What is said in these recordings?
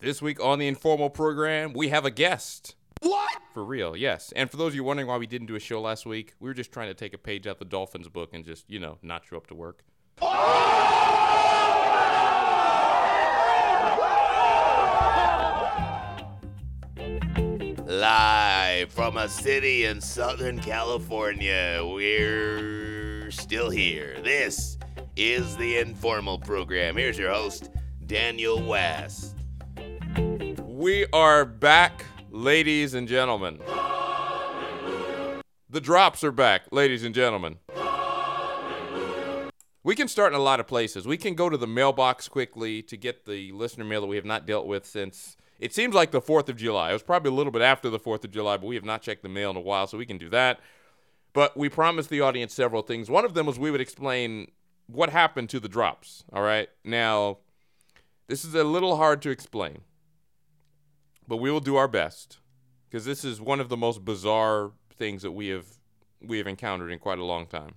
This week on the informal program, we have a guest. What? For real, yes. And for those of you wondering why we didn't do a show last week, we were just trying to take a page out of the Dolphins book and just, you know, not show up to work. Live from a city in Southern California, we're still here. This is the informal program. Here's your host, Daniel West. We are back, ladies and gentlemen. The drops are back, ladies and gentlemen. We can start in a lot of places. We can go to the mailbox quickly to get the listener mail that we have not dealt with since it seems like the 4th of July. It was probably a little bit after the 4th of July, but we have not checked the mail in a while, so we can do that. But we promised the audience several things. One of them was we would explain what happened to the drops. All right. Now, this is a little hard to explain, but we will do our best because this is one of the most bizarre things that we have we have encountered in quite a long time.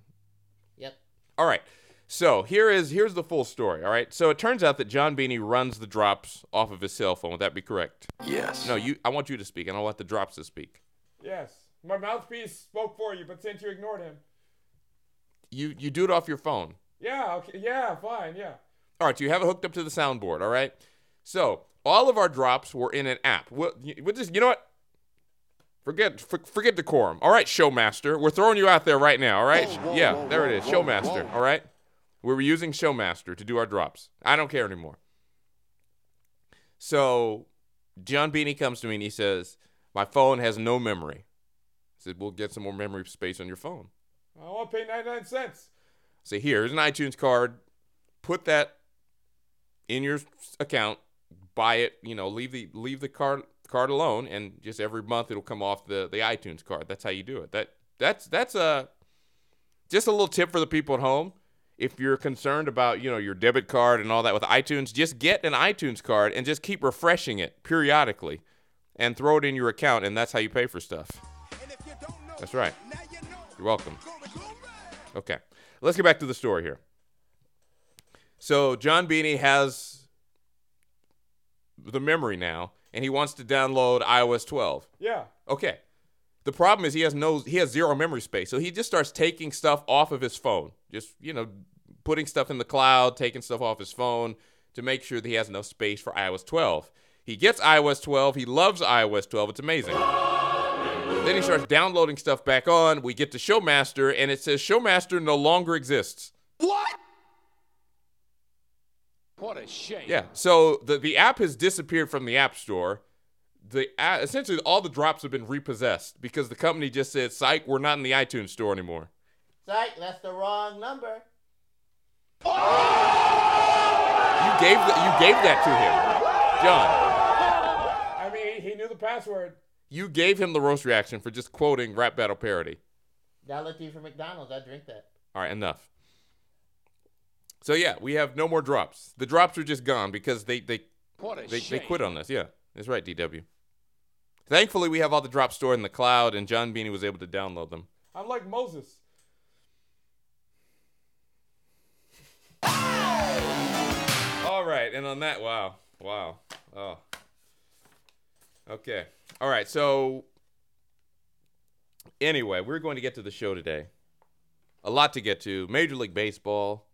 Yep. All right. So here is here's the full story. All right. So it turns out that John Beanie runs the drops off of his cell phone. Would that be correct? Yes. No, you. I want you to speak, and I'll let the drops to speak. Yes. My mouthpiece spoke for you, but since you ignored him. You you do it off your phone. Yeah, okay. Yeah, fine. Yeah. All right. So you have it hooked up to the soundboard. All right. So all of our drops were in an app. We'll, we'll just you know what? Forget for, forget decorum. All right, Showmaster. We're throwing you out there right now. All right. yeah, there it is. Showmaster. All right. We were using Showmaster to do our drops. I don't care anymore. So John Beanie comes to me and he says, My phone has no memory. I said, We'll get some more memory space on your phone. I want to pay 99 cents. Say, here's an iTunes card. Put that in your account. Buy it. You know, leave the leave the card card alone, and just every month it'll come off the the iTunes card. That's how you do it. That that's that's a just a little tip for the people at home. If you're concerned about you know your debit card and all that with iTunes, just get an iTunes card and just keep refreshing it periodically, and throw it in your account, and that's how you pay for stuff. That's right. You're welcome. Okay. Let's get back to the story here. So John Beanie has the memory now, and he wants to download iOS 12. Yeah. Okay. The problem is he has no he has zero memory space. So he just starts taking stuff off of his phone. Just, you know, putting stuff in the cloud, taking stuff off his phone to make sure that he has enough space for iOS 12. He gets iOS 12. He loves iOS 12. It's amazing. Then he starts downloading stuff back on. We get to Showmaster, and it says Showmaster no longer exists. What? What a shame. Yeah. So the, the app has disappeared from the App Store. The a essentially all the drops have been repossessed because the company just said, "Psych, we're not in the iTunes store anymore." Psych, that's the wrong number. You gave the, you gave that to him, John. I mean, he knew the password. You gave him the roast reaction for just quoting rap battle parody. Dollar tea from McDonald's. I drink that. All right, enough. So yeah, we have no more drops. The drops are just gone because they they What a they, shame. they quit on us. Yeah, that's right, DW. Thankfully, we have all the drops stored in the cloud, and John Beanie was able to download them. I'm like Moses. All right, and on that, wow, wow, oh, okay, all right. So, anyway, we're going to get to the show today. A lot to get to. Major League Baseball,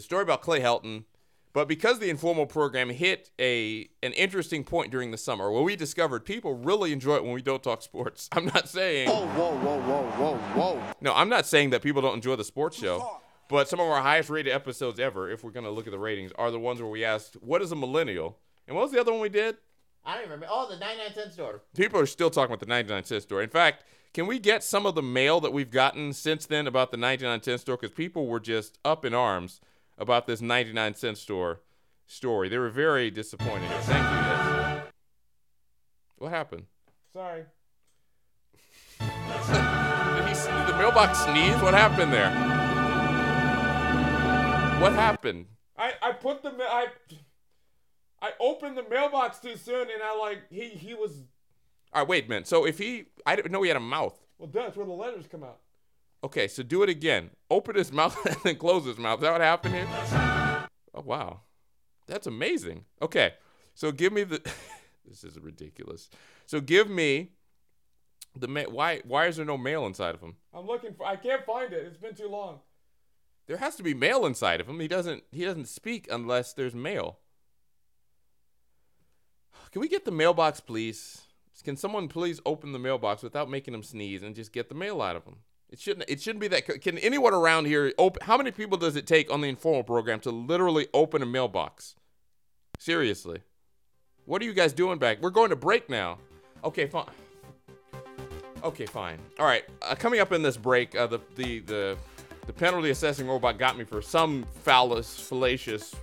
the story about Clay Helton, but because the informal program hit a an interesting point during the summer, where we discovered people really enjoy it when we don't talk sports. I'm not saying. Whoa, whoa, whoa, whoa, whoa, whoa. No, I'm not saying that people don't enjoy the sports show, but some of our highest rated episodes ever, if we're going to look at the ratings, are the ones where we asked, what is a millennial? And what was the other one we did? I don't remember. Oh, the 99 cent store. People are still talking about the 99 cent store. In fact, can we get some of the mail that we've gotten since then about the 99 cent store? Because people were just up in arms about this 99 cent store story. They were very disappointed. Thank you. What happened? Sorry. Did, he, did the mailbox sneeze? What happened there? What happened? I, I put the I I opened the mailbox too soon and I like he he was All right, wait a minute. So if he, I didn't know he had a mouth. well that's where the letters come out. Okay, so do it again. Open his mouth and then close his mouth. Is that what happened here? Oh wow, that's amazing. Okay, So give me the. this is ridiculous. So give me the ma- why why is there no mail inside of him? I'm looking for. I can't find it. It's been too long. There has to be mail inside of him. He doesn't he doesn't speak unless there's mail. Can we get the mailbox, please? Can someone please open the mailbox without making him sneeze and just get the mail out of him? It shouldn't. It shouldn't be that. Can anyone around here open? How many people does it take on the informal program to literally open a mailbox? Seriously, what are you guys doing back? We're going to break now. Okay, fine. Okay, fine. All right. Uh, coming up in this break, uh, the the the the penalty assessing robot got me for some phallus fallacious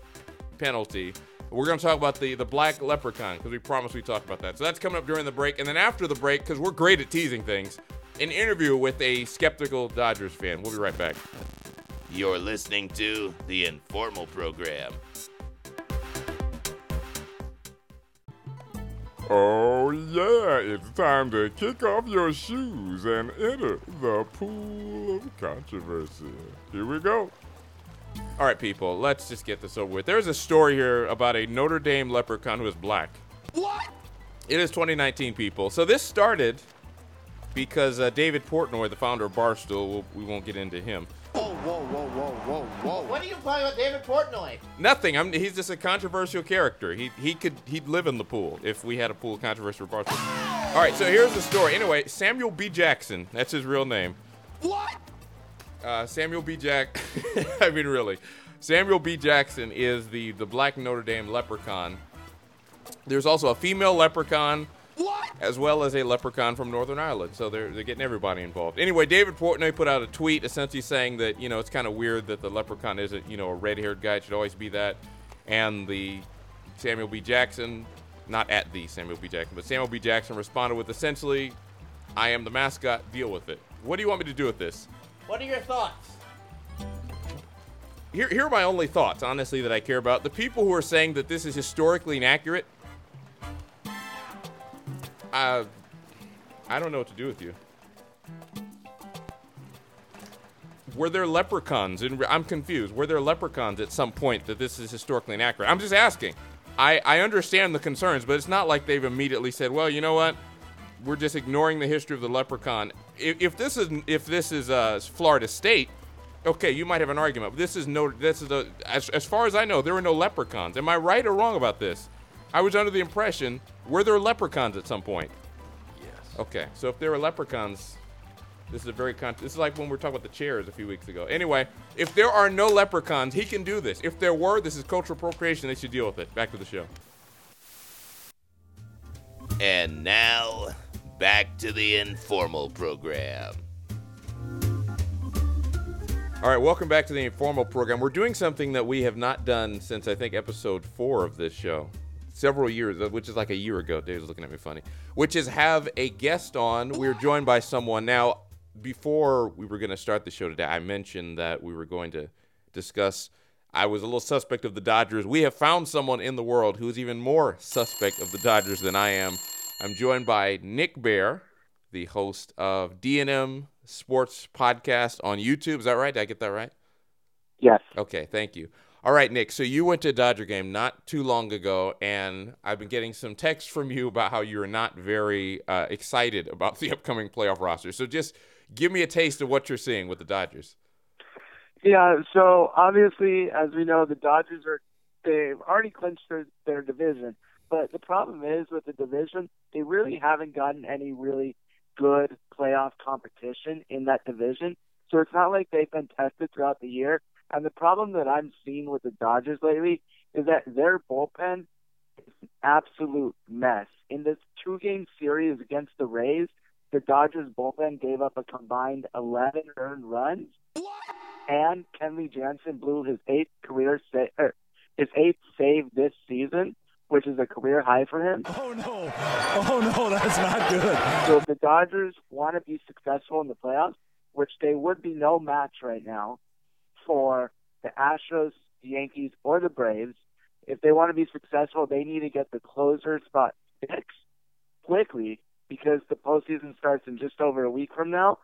penalty. We're going to talk about the the black leprechaun because we promised we talked about that. So that's coming up during the break, and then after the break, because we're great at teasing things, an interview with a skeptical Dodgers fan. We'll be right back. You're listening to the Informal Program. Oh, yeah, it's time to kick off your shoes and enter the pool of controversy. Here we go. All right, people, let's just get this over with. There's a story here about a Notre Dame leprechaun who is black. What? It is 2019, people. So this started because uh, David Portnoy, the founder of Barstool, we'll, we won't get into him. Whoa, whoa, whoa, whoa, whoa, whoa! What are you talking about, David Portnoy? Nothing. I'm, he's just a controversial character. He he could he'd live in the pool if we had a pool of controversy for Barstool. All right, so here's the story. Anyway, Samuel B. Jackson. That's his real name. What? Uh, Samuel B. Jack. I mean, really, Samuel B. Jackson is the the black Notre Dame leprechaun. There's also a female leprechaun. As well as a leprechaun from Northern Ireland. So they're, they're getting everybody involved. Anyway, David Portnoy put out a tweet essentially saying that, you know, it's kind of weird that the leprechaun isn't, you know, a red haired guy. It should always be that. And the Samuel B. Jackson, not at the Samuel B. Jackson, but Samuel B. Jackson responded with essentially, I am the mascot, deal with it. What do you want me to do with this? What are your thoughts? Here, here are my only thoughts, honestly, that I care about. The people who are saying that this is historically inaccurate, uh, I don't know what to do with you. Were there leprechauns? And I'm confused. Were there leprechauns at some point that this is historically inaccurate? I'm just asking. I, I understand the concerns, but it's not like they've immediately said, "Well, you know what? We're just ignoring the history of the leprechaun." If, if this is if this is uh, Florida State, okay, you might have an argument. This is no. This is a as, as far as I know, there were no leprechauns. Am I right or wrong about this? I was under the impression were there leprechauns at some point? Yes. Okay, so if there were leprechauns, this is a very con- this is like when we were talking about the chairs a few weeks ago. Anyway, if there are no leprechauns, he can do this. If there were, this is cultural appropriation. They should deal with it. Back to the show. And now, back to the Informal Program. All right, welcome back to the informal program. We're doing something that we have not done since I think episode four of this show, several years, uh, which is like a year ago. Dave's looking at me funny. Which is have a guest on. We're joined by someone now. Before we were going to start the show today, I mentioned that we were going to discuss. I was a little suspect of the Dodgers. We have found someone in the world who is even more suspect of the Dodgers than I am. I'm joined by Nick Baer, the host of DNM Sports Podcast on YouTube. Is that right? Did I get that right? Yes. Okay, thank you. All right, Nick. So you went to a Dodger game not too long ago, and I've been getting some texts from you about how you're not very uh, excited about the upcoming playoff roster. So just give me a taste of what you're seeing with the Dodgers. Yeah, so obviously, as we know, the Dodgers are they've already clinched their, their division. But the problem is with the division, they really haven't gotten any really good playoff competition in that division. So it's not like they've been tested throughout the year. And the problem that I'm seeing with the Dodgers lately is that their bullpen is an absolute mess. In this two game series against the Rays, the Dodgers bullpen gave up a combined 11 earned runs. And Kenley Jansen blew his eighth career sa- er, his eighth save this season, which is a career high for him. Oh no! Oh no, that's not good. So if the Dodgers want to be successful in the playoffs, which they would be no match right now for the Astros, the Yankees, or the Braves, if they want to be successful, they need to get the closer spot fixed quickly because the postseason starts in just over a week from now.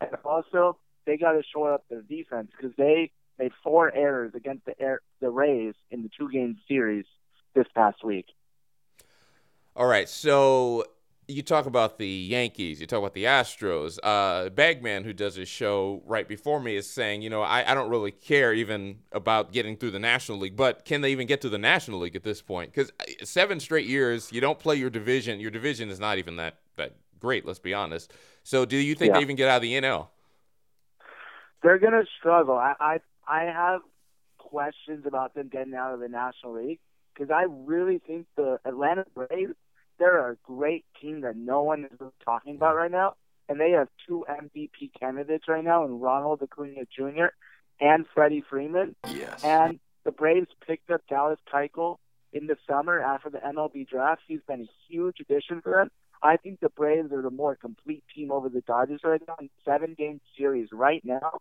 And also, they got to shore up their defense because they made four errors against the Air, the Rays in the two game series this past week. All right, so you talk about the Yankees, you talk about the Astros. Uh, Bagman, who does his show right before me, is saying, you know, I, I don't really care even about getting through the National League, but can they even get to the National League at this point? Because seven straight years, you don't play your division. Your division is not even that that great. Let's be honest. So, do you think Yeah. they even get out of the NL? They're gonna struggle. I I, I have questions about them getting out of the National League because I really think the Atlanta Braves they're a great team that no one is talking about right now, and they have two MVP candidates right now in Ronald Acuna Jr. and Freddie Freeman. Yes. And the Braves picked up Dallas Keuchel in the summer after the MLB draft. He's been a huge addition for them. I think the Braves are the more complete team over the Dodgers right now. In seven game series right now,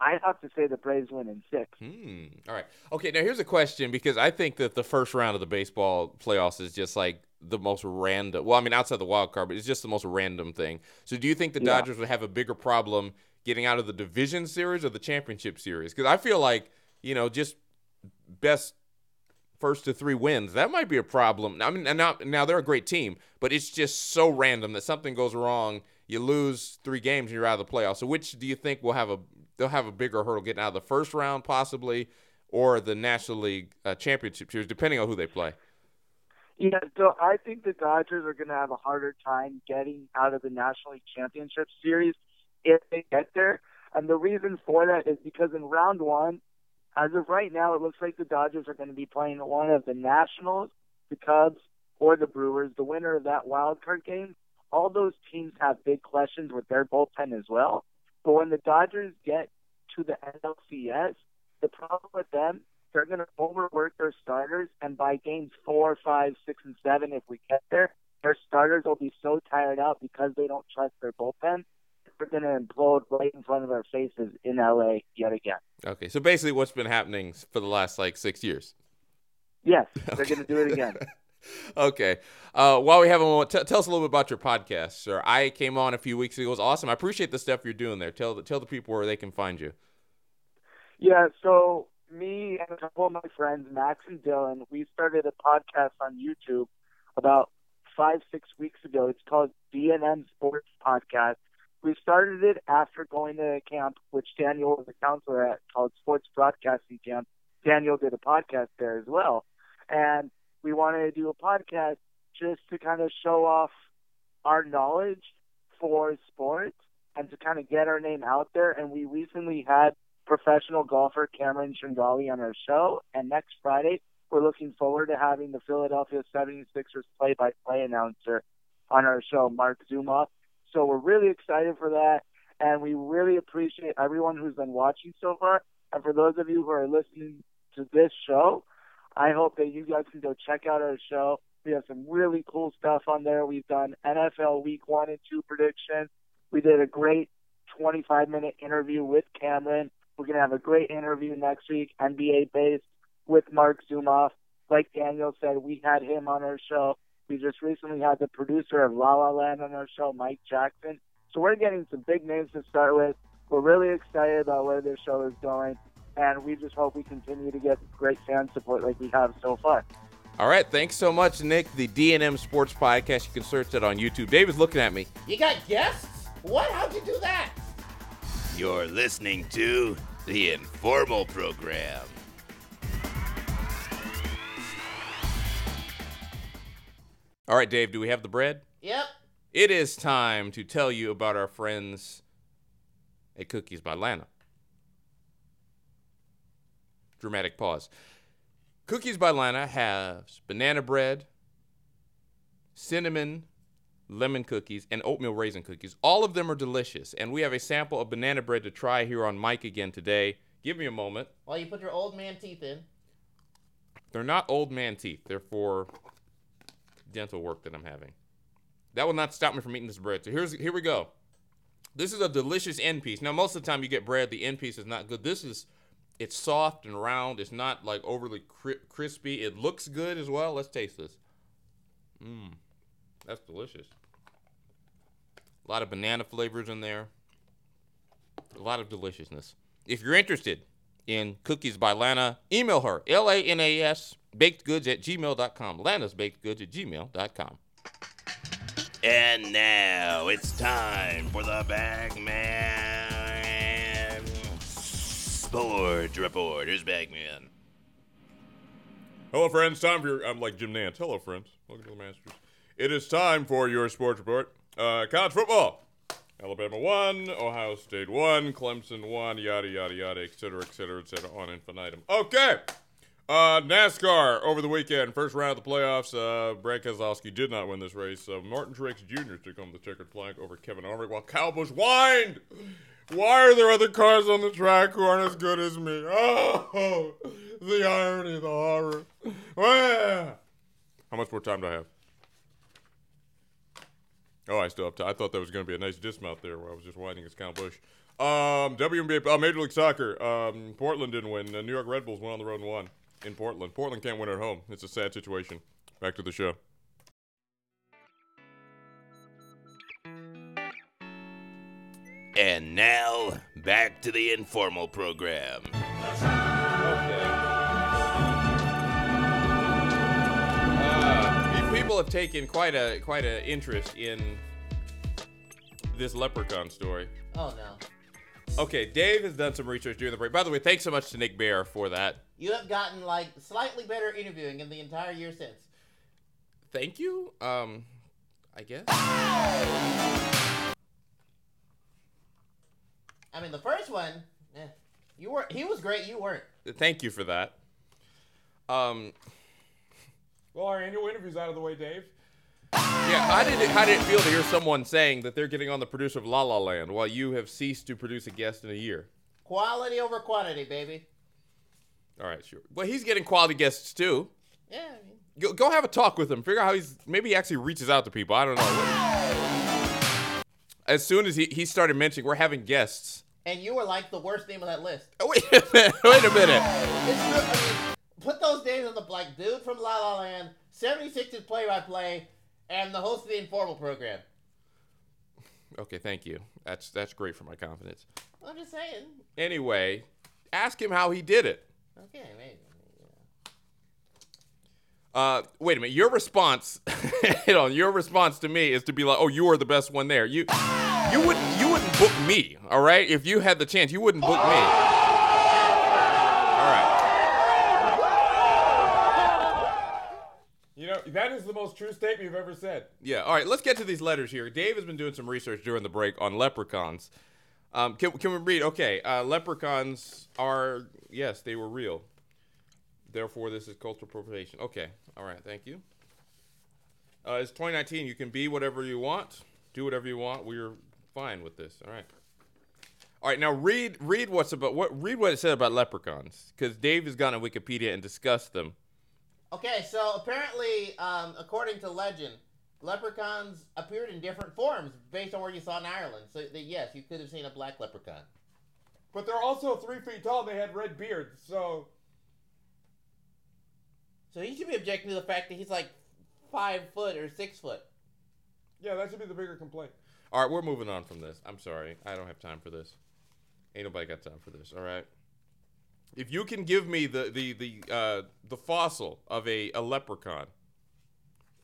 I have to say the Braves win in six. Hmm. All right. Okay. Now here's a question because I think that the first round of the baseball playoffs is just like the most random. Well, I mean, outside the wild card, but it's just the most random thing. So, do you think the Yeah. Dodgers would have a bigger problem getting out of the division series or the championship series? Because I feel like you know, just best first to three wins that might be a problem. I mean, and now now they're a great team, but it's just so random that something goes wrong. You lose three games, and you're out of the playoffs. So, which do you think will have a they'll have a bigger hurdle getting out of the first round, possibly, or the National League uh, championship series, depending on who they play? Yeah, so I think the Dodgers are going to have a harder time getting out of the National League Championship Series if they get there. And the reason for that is because in round one, as of right now, it looks like the Dodgers are going to be playing one of the Nationals, the Cubs, or the Brewers, the winner of that wild card game. All those teams have big questions with their bullpen as well. But when the Dodgers get to the NLCS, the problem with them they're going to overwork their starters, and by games four, five, six, and seven, if we get there, their starters will be so tired out because they don't trust their bullpen. They're going to implode right in front of our faces in LA yet again. Okay, so basically, what's been happening for the last like six years? Yes, they're going to do it again. okay. Uh, while we have a moment, t- tell us a little bit about your podcast, sir. I came on a few weeks ago. It was awesome. I appreciate the stuff you're doing there. Tell the, tell the people where they can find you. Yeah, so me and a couple of my friends, Max and Dylan, we started a podcast on YouTube about five, six weeks ago. It's called DNM Sports Podcast. We started it after going to a camp, which Daniel was a counselor at, called Sports Broadcasting Camp. Daniel did a podcast there as well. And we wanted to do a podcast just to kind of show off our knowledge for sports and to kind of get our name out there. And we recently had professional golfer Cameron Tringale on our show. And next Friday, we're looking forward to having the Philadelphia 76ers play-by-play announcer on our show, Marc Zumoff. So we're really excited for that. And we really appreciate everyone who's been watching so far. And for those of you who are listening to this show, I hope that you guys can go check out our show. We have some really cool stuff on there. We've done NFL Week 1 and 2 predictions. We did a great 25 minute interview with Cameron. We're to have a great interview next week, NBA based, with Marc Zumoff. Like Daniel said, we had him on our show. We just recently had the producer of La La Land on our show, Mike Jackson. So we're getting some big names to start with. We're really excited about where this show is going, and we just hope we continue to get great fan support like we have so far. All right. Thanks so much, Nick. The DNM Sports Podcast. You can search that on YouTube. David's looking at me. You got guests? What? How'd you do that? You're listening to the Informal Program. All right, Dave, do we have the bread? Yep. It is time to tell you about our friends at Cookies by Lana. Dramatic pause. Cookies by Lana has banana bread, cinnamon, lemon cookies, and oatmeal raisin cookies. All of them are delicious, and we have a sample of banana bread to try here on Mike again today. Give me a moment. While you put your old man teeth in. They're not old man teeth. They're for dental work that I'm having. That will not stop me from eating this bread. So here's here we go. This is a delicious end piece. Now most of the time you get bread, the end piece is not good. This is it's soft and round. It's not like overly cri- crispy. It looks good as well. Let's taste this. Mmm, that's delicious. A lot of banana flavors in there. A lot of deliciousness. If you're interested in Cookies by Lana. Email her, L A N A S, bakedgoods at gmail.com. Lana's bakedgoods at gmail.com. And now it's time for the Bagman Sports Report. Here's Bagman. Hello, friends. Time for your. I'm like Jim Nantz. Hello, friends. Welcome to the Masters. It is time for your sports report. Uh, college football. Alabama won, Ohio State won, Clemson won, yada yada yada, et cetera, et cetera, et cetera, on infinitum. Okay. Uh, NASCAR over the weekend, first round of the playoffs. Uh, Brad Keselowski did not win this race. Uh, Martin Truex Jr. took home the checkered flag over Kevin Harvick, while Kyle Busch whined. Why are there other cars on the track who aren't as good as me? Oh, the irony, the horror. How much more time do I have? Oh, I still have time. I thought that was going to be a nice dismount there where I was just whining as Kyle Busch. Um, WNBA, uh, Major League Soccer. Um, Portland didn't win. The New York Red Bulls went on the road and won in Portland. Portland can't win at home. It's a sad situation. Back to the show. And now, back to the informal program. Uh, people have taken quite a quite a interest in this leprechaun story. Oh no. Okay, Dave has done some research during the break. By the way, thanks so much to Nick Baer for that. You have gotten like slightly better interviewing in the entire year since. Thank you. Um, I guess. I mean, the first one, eh, you were he was great. You weren't. Thank you for that. Um, Well, our annual interview's out of the way, Dave. yeah, how did it how did it feel to hear someone saying that they're getting on the producer of La La Land while you have ceased to produce a guest in a year? Quality over quantity, baby. All right, sure. Well, he's getting quality guests too. Yeah. I mean, Go, go have a talk with him. Figure out how he's maybe he actually reaches out to people. I don't know. As soon as he, he started mentioning we're having guests. And you were like the worst name on that list. Wait a minute. Wait a minute. It's true. I mean, put those names on the like dude from La La Land, 76's play-by-play, and the host of the informal program. Okay, thank you. That's that's great for my confidence. I'm just saying. Anyway, ask him how he did it. Okay, maybe. Uh, wait a minute. Your response, hold on. Your response to me is to be like, "Oh, you are the best one there." You, you you wouldn't book me, all right? If you had the chance, you wouldn't book me. All right. You know, that is the most true statement you've ever said. Yeah. All right. Let's get to these letters here. Dave has been doing some research during the break on leprechauns. Um, can, can we read? Okay. Uh, leprechauns are yes, they were real. Therefore, this is cultural appropriation. Okay. All right. Thank you. Uh, it's 2019. You can be whatever you want, do whatever you want. We're fine with this. All right. All right. Now read read what's about what read what it said about leprechauns because Dave has gone on Wikipedia and discussed them. Okay, so apparently, um, according to legend, leprechauns appeared in different forms based on where you saw in Ireland. So that yes, you could have seen a black leprechaun. But they're also three feet tall. They had red beards. So So he should be objecting to the fact that he's like five foot or six foot. yeah, that should be the bigger complaint. All right, we're moving on from this. I'm sorry. I don't have time for this. Ain't nobody got time for this. All right. If you can give me the the the uh, the fossil of a, a leprechaun,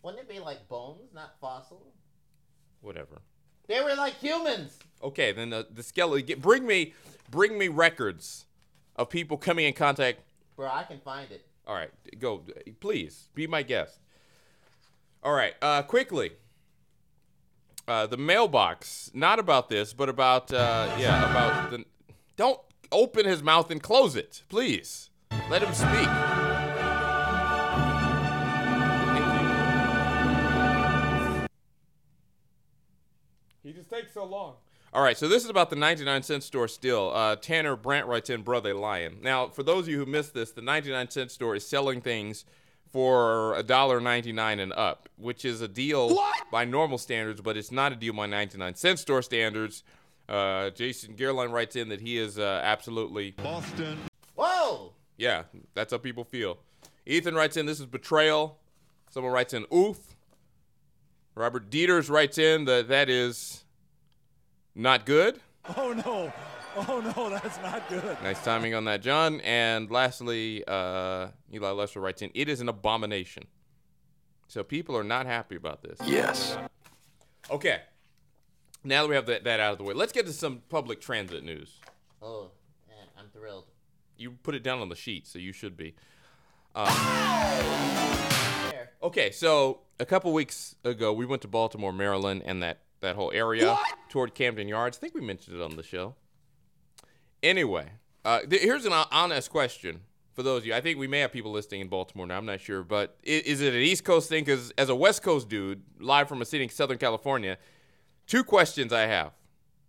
Wouldn't it be like bones, not fossil? whatever. They were like humans. Okay, then the the skeleton. Get, bring me bring me records of people coming in contact. Bro, I can find it. All right, go. Please be my guest. All right, uh, quickly. Uh, the mailbox, not about this, but about uh, yeah, about the. Don't open his mouth and close it, please. Let him speak. He just takes so long. All right, so this is about the 99 cent store still. Uh, Tanner Brandt writes in, Bro, they lying. Now, for those of you who missed this, the 99 cent store is selling things for $1.99 and up, which is a deal by normal standards, but it's not a deal by 99 cent store standards. Uh, Jason Gerline writes in that he is uh, absolutely, Boston. Whoa! yeah, that's how people feel. Ethan writes in, this is betrayal. Someone writes in, oof. Robert Dieters writes in that that is not good. Oh no. Oh no, that's not good. Nice timing on that, John. And lastly, uh, Eli Lesser writes in, "It is an abomination." So people are not happy about this. Yes. Okay. Now that we have that, that out of the way, let's get to some public transit news. Oh, man, I'm thrilled. You put it down on the sheet, so you should be. There. Okay, so a couple weeks ago, we went to Baltimore, Maryland, and that, that whole area toward Camden Yards. I think we mentioned it on the show. Anyway, uh, th- here's an honest question for those of you. I think we may have people listening in Baltimore now. I'm not sure, but is, is it an East Coast thing? Because as a West Coast dude, live from a city in Southern California, two questions I have.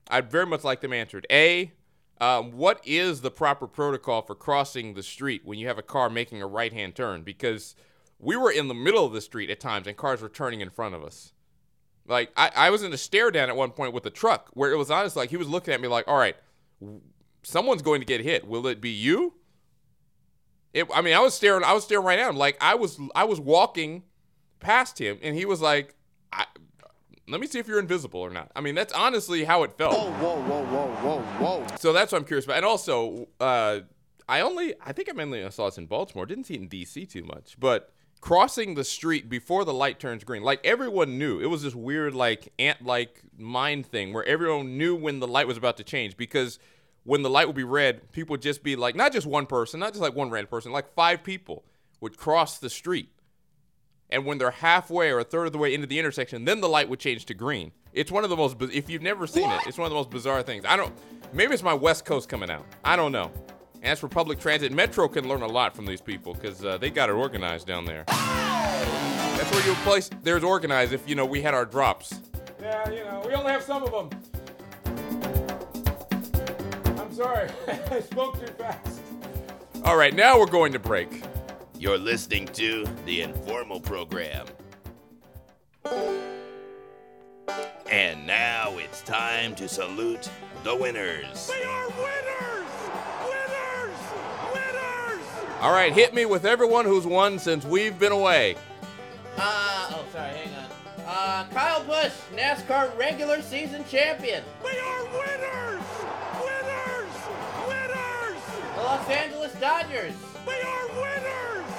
I'd very much like them answered. A, um, what is the proper protocol for crossing the street when you have a car making a right hand turn? Because we were in the middle of the street at times and cars were turning in front of us. Like, I, I was in a stare down at one point with a truck where it was honest, like, he was looking at me like, all right, someone's going to get hit. Will it be you? It, I mean, I was staring, I was staring right at him. Like, I was, I was walking past him and he was like, I, let me see if you're invisible or not. I mean, that's honestly how it felt. Whoa, whoa, whoa, whoa, whoa. So that's what I'm curious about. And also, uh, I only, I think I mainly saw this in Baltimore. Didn't see it in DC too much. But crossing the street before the light turns green, like everyone knew. It was this weird, like ant-like mind thing where everyone knew when the light was about to change because when the light would be red, people would just be like, not just one person, not just like one random person, like five people would cross the street. And when they're halfway or a third of the way into the intersection, then the light would change to green. It's one of the most, if you've never seen it, it's one of the most bizarre things. I don't, maybe it's my West Coast coming out. I don't know. And as for public transit, Metro can learn a lot from these people because uh, they got it organized down there. That's where you place, there's organized if, you know, we had our drops. Yeah, you know, we only have some of them. I'm sorry, I spoke too fast. All right, now we're going to break. You're listening to the Informal Program. And now it's time to salute the winners. We are winners! Winners! Winners! All right, hit me with everyone who's won since we've been away. Uh, oh, sorry, hang on. Uh, Kyle Busch, NASCAR regular season champion. We are winners! Winners! Los Angeles Dodgers, We are winners!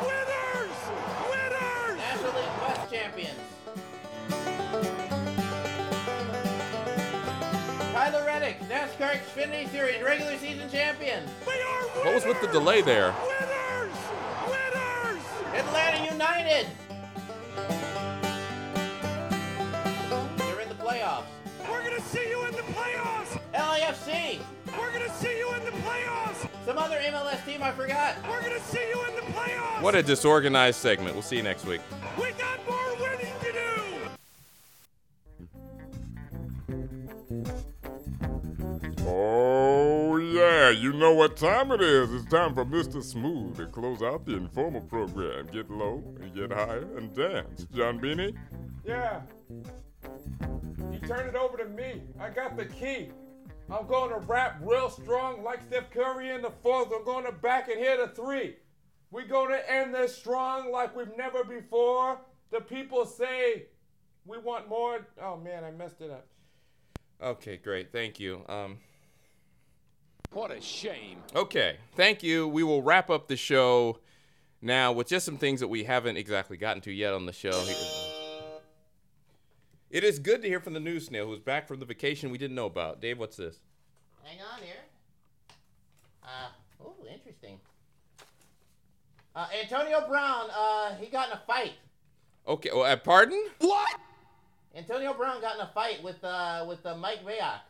Winners! Winners! National League West champions. Tyler Reddick, NASCAR Xfinity Series regular season champion. We are winners! What was with the delay there? Winners! Winners! Atlanta United. Some other MLS team I forgot. We're gonna see you in the playoffs! What a disorganized segment. We'll see you next week. We got more winning to do! Oh, yeah, you know what time it is. It's time for Mr. Smooth to close out the informal program. Get low and get higher and dance. John Beanie? Yeah. You turn it over to me. I got the key. I'm going to rap real strong like Steph Curry in the fourth. I'm going to back and hit a three. We're going to end this strong like we've never before. The people say we want more. Oh man, I messed it up. Okay, great. Thank you. Um, What a shame. okay, thank you. We will wrap up the show now with just some things that we haven't exactly gotten to yet on the show. It is good to hear from the news snail who's back from the vacation we didn't know about. Dave, what's this? Hang on here. Uh, oh, interesting. Uh, Antonio Brown, uh, he got in a fight. Okay, well, uh, pardon? What? Antonio Brown got in a fight with uh, with uh, Mike Mayock.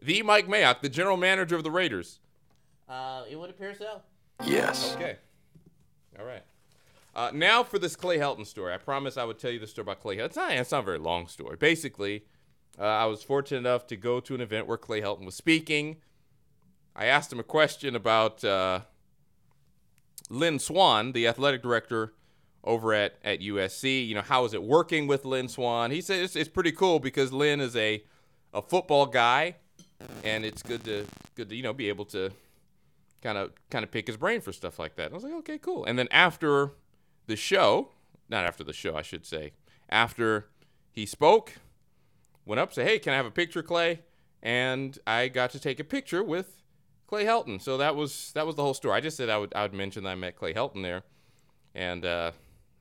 The Mike Mayock, the general manager of the Raiders. Uh, it would appear so. Yes. Okay. All right. Uh, now for this Clay Helton story. I promised I would tell you the story about Clay Helton. It's not, it's not a very long story. Basically, uh, I was fortunate enough to go to an event where Clay Helton was speaking. I asked him a question about uh, Lynn Swann, the athletic director over at, at USC. You know, how is it working with Lynn Swann? He said it's, it's pretty cool because Lynn is a, a football guy, and it's good to good to you know be able to kind of kind of pick his brain for stuff like that. I was like, okay, cool. And then after the show, not after the show, I should say, after he spoke, went up, said, hey, can I have a picture, Clay? and I got to take a picture with Clay Helton. So that was that was the whole story. I just said I would I would mention that I met Clay Helton there, and uh,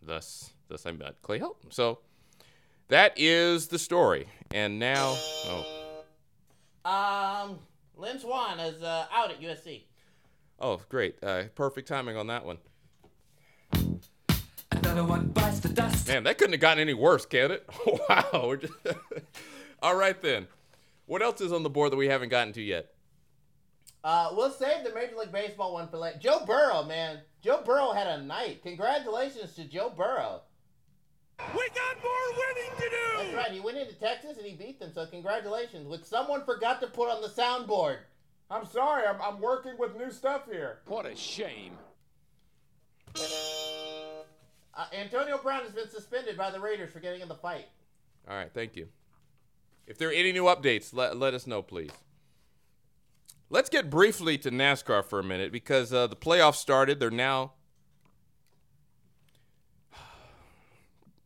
thus thus I met Clay Helton. So that is the story. And now, oh, Um, Lynn Swann is uh, out at USC. oh, great, uh, perfect timing on that one. Another one bites the dust. Man, that couldn't have gotten any worse, can it? wow. just- All right then. What else is on the board that we haven't gotten to yet? Uh, we'll save the Major League Baseball one for later. Joe Burrow, man. Joe Burrow had a night. Congratulations to Joe Burrow. We got more winning to do. That's right. He went into Texas and he beat them. So congratulations. Which someone forgot to put on the soundboard. I'm sorry, I'm, I'm working with new stuff here. What a shame. Uh, Antonio Brown has been suspended by the Raiders for getting in the fight. All right, thank you. If there are any new updates, let, let us know, please. Let's get briefly to NASCAR for a minute because uh, the playoffs started. They're now.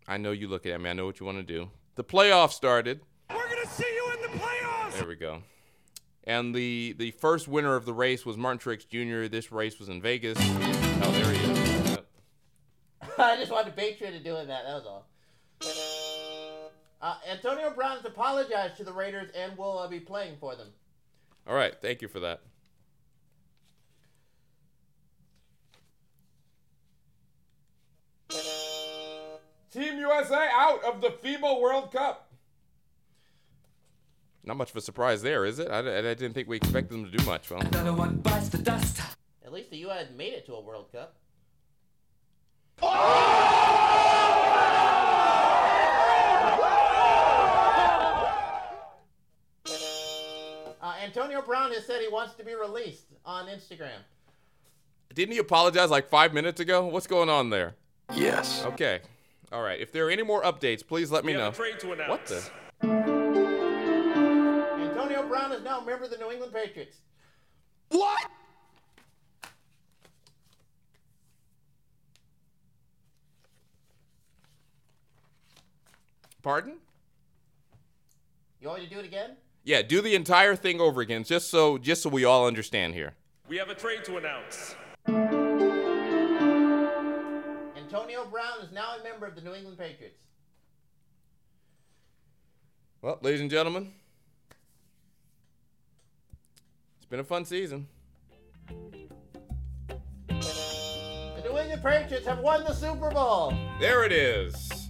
I know you look at me. I know what you want to do. The playoffs started. We're gonna see you in the playoffs. There we go. And the the first winner of the race was Martin Truex Jr. This race was in Vegas. Oh, there he is. Yep. I just wanted Patriot to doing that. That was all. Uh, Antonio Brown has apologized to the Raiders and will uh, be playing for them. All right, thank you for that. Team USA out of the FIBA World Cup. Not much of a surprise there, is it? I, I didn't think we expected them to do much. Well, Another one bites the dust. At least the U.S. made it to a World Cup. Uh, Antonio Brown has said he wants to be released on Instagram. didn't he apologize like five minutes ago? What's going on there? Yes. Okay. All right. If there are any more updates, please let me We know. have a trade to announce. What the? Antonio Brown is now a member of the New England Patriots. What? Pardon? You want me to do it again? Yeah, do the entire thing over again, just so just so we all understand here. We have a trade to announce. Antonio Brown is now a member of the New England Patriots. Well, ladies and gentlemen, it's been a fun season. The New England Patriots have won the Super Bowl. There it is.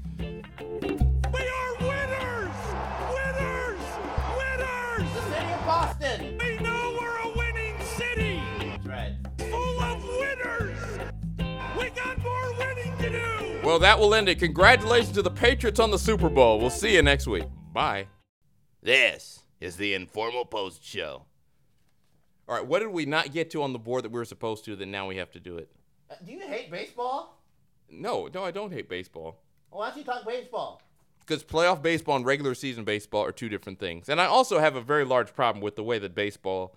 Well, that will end it. Congratulations to the Patriots on the Super Bowl. We'll see you next week. Bye. This is the Informal Post Show. All right, what did we not get to on the board that we were supposed to that now we have to do it? Uh, do you hate baseball? No, no, I don't hate baseball. Well, why don't you talk baseball? Because playoff baseball and regular season baseball are two different things. And I also have a very large problem with the way that baseball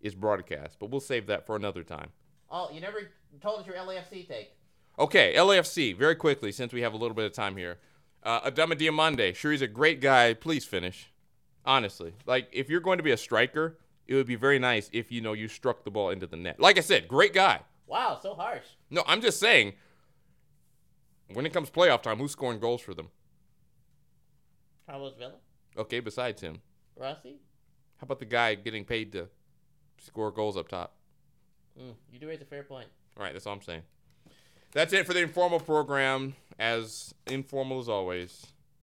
is broadcast, but we'll save that for another time. Oh, you never told us your LAFC take. Okay, LAFC, very quickly, since we have a little bit of time here. Uh, Adama Diomande, sure, he's a great guy. Please finish. Honestly. Like, if you're going to be a striker, it would be very nice if, you know, you struck the ball into the net. Like I said, great guy. Wow, so harsh. No, I'm just saying, when it comes playoff time, who's scoring goals for them? Carlos Vela? Okay, besides him. Rossi? How about the guy getting paid to score goals up top? Mm, you do raise a fair point. All right, that's all I'm saying. That's it for the informal program. As informal as always.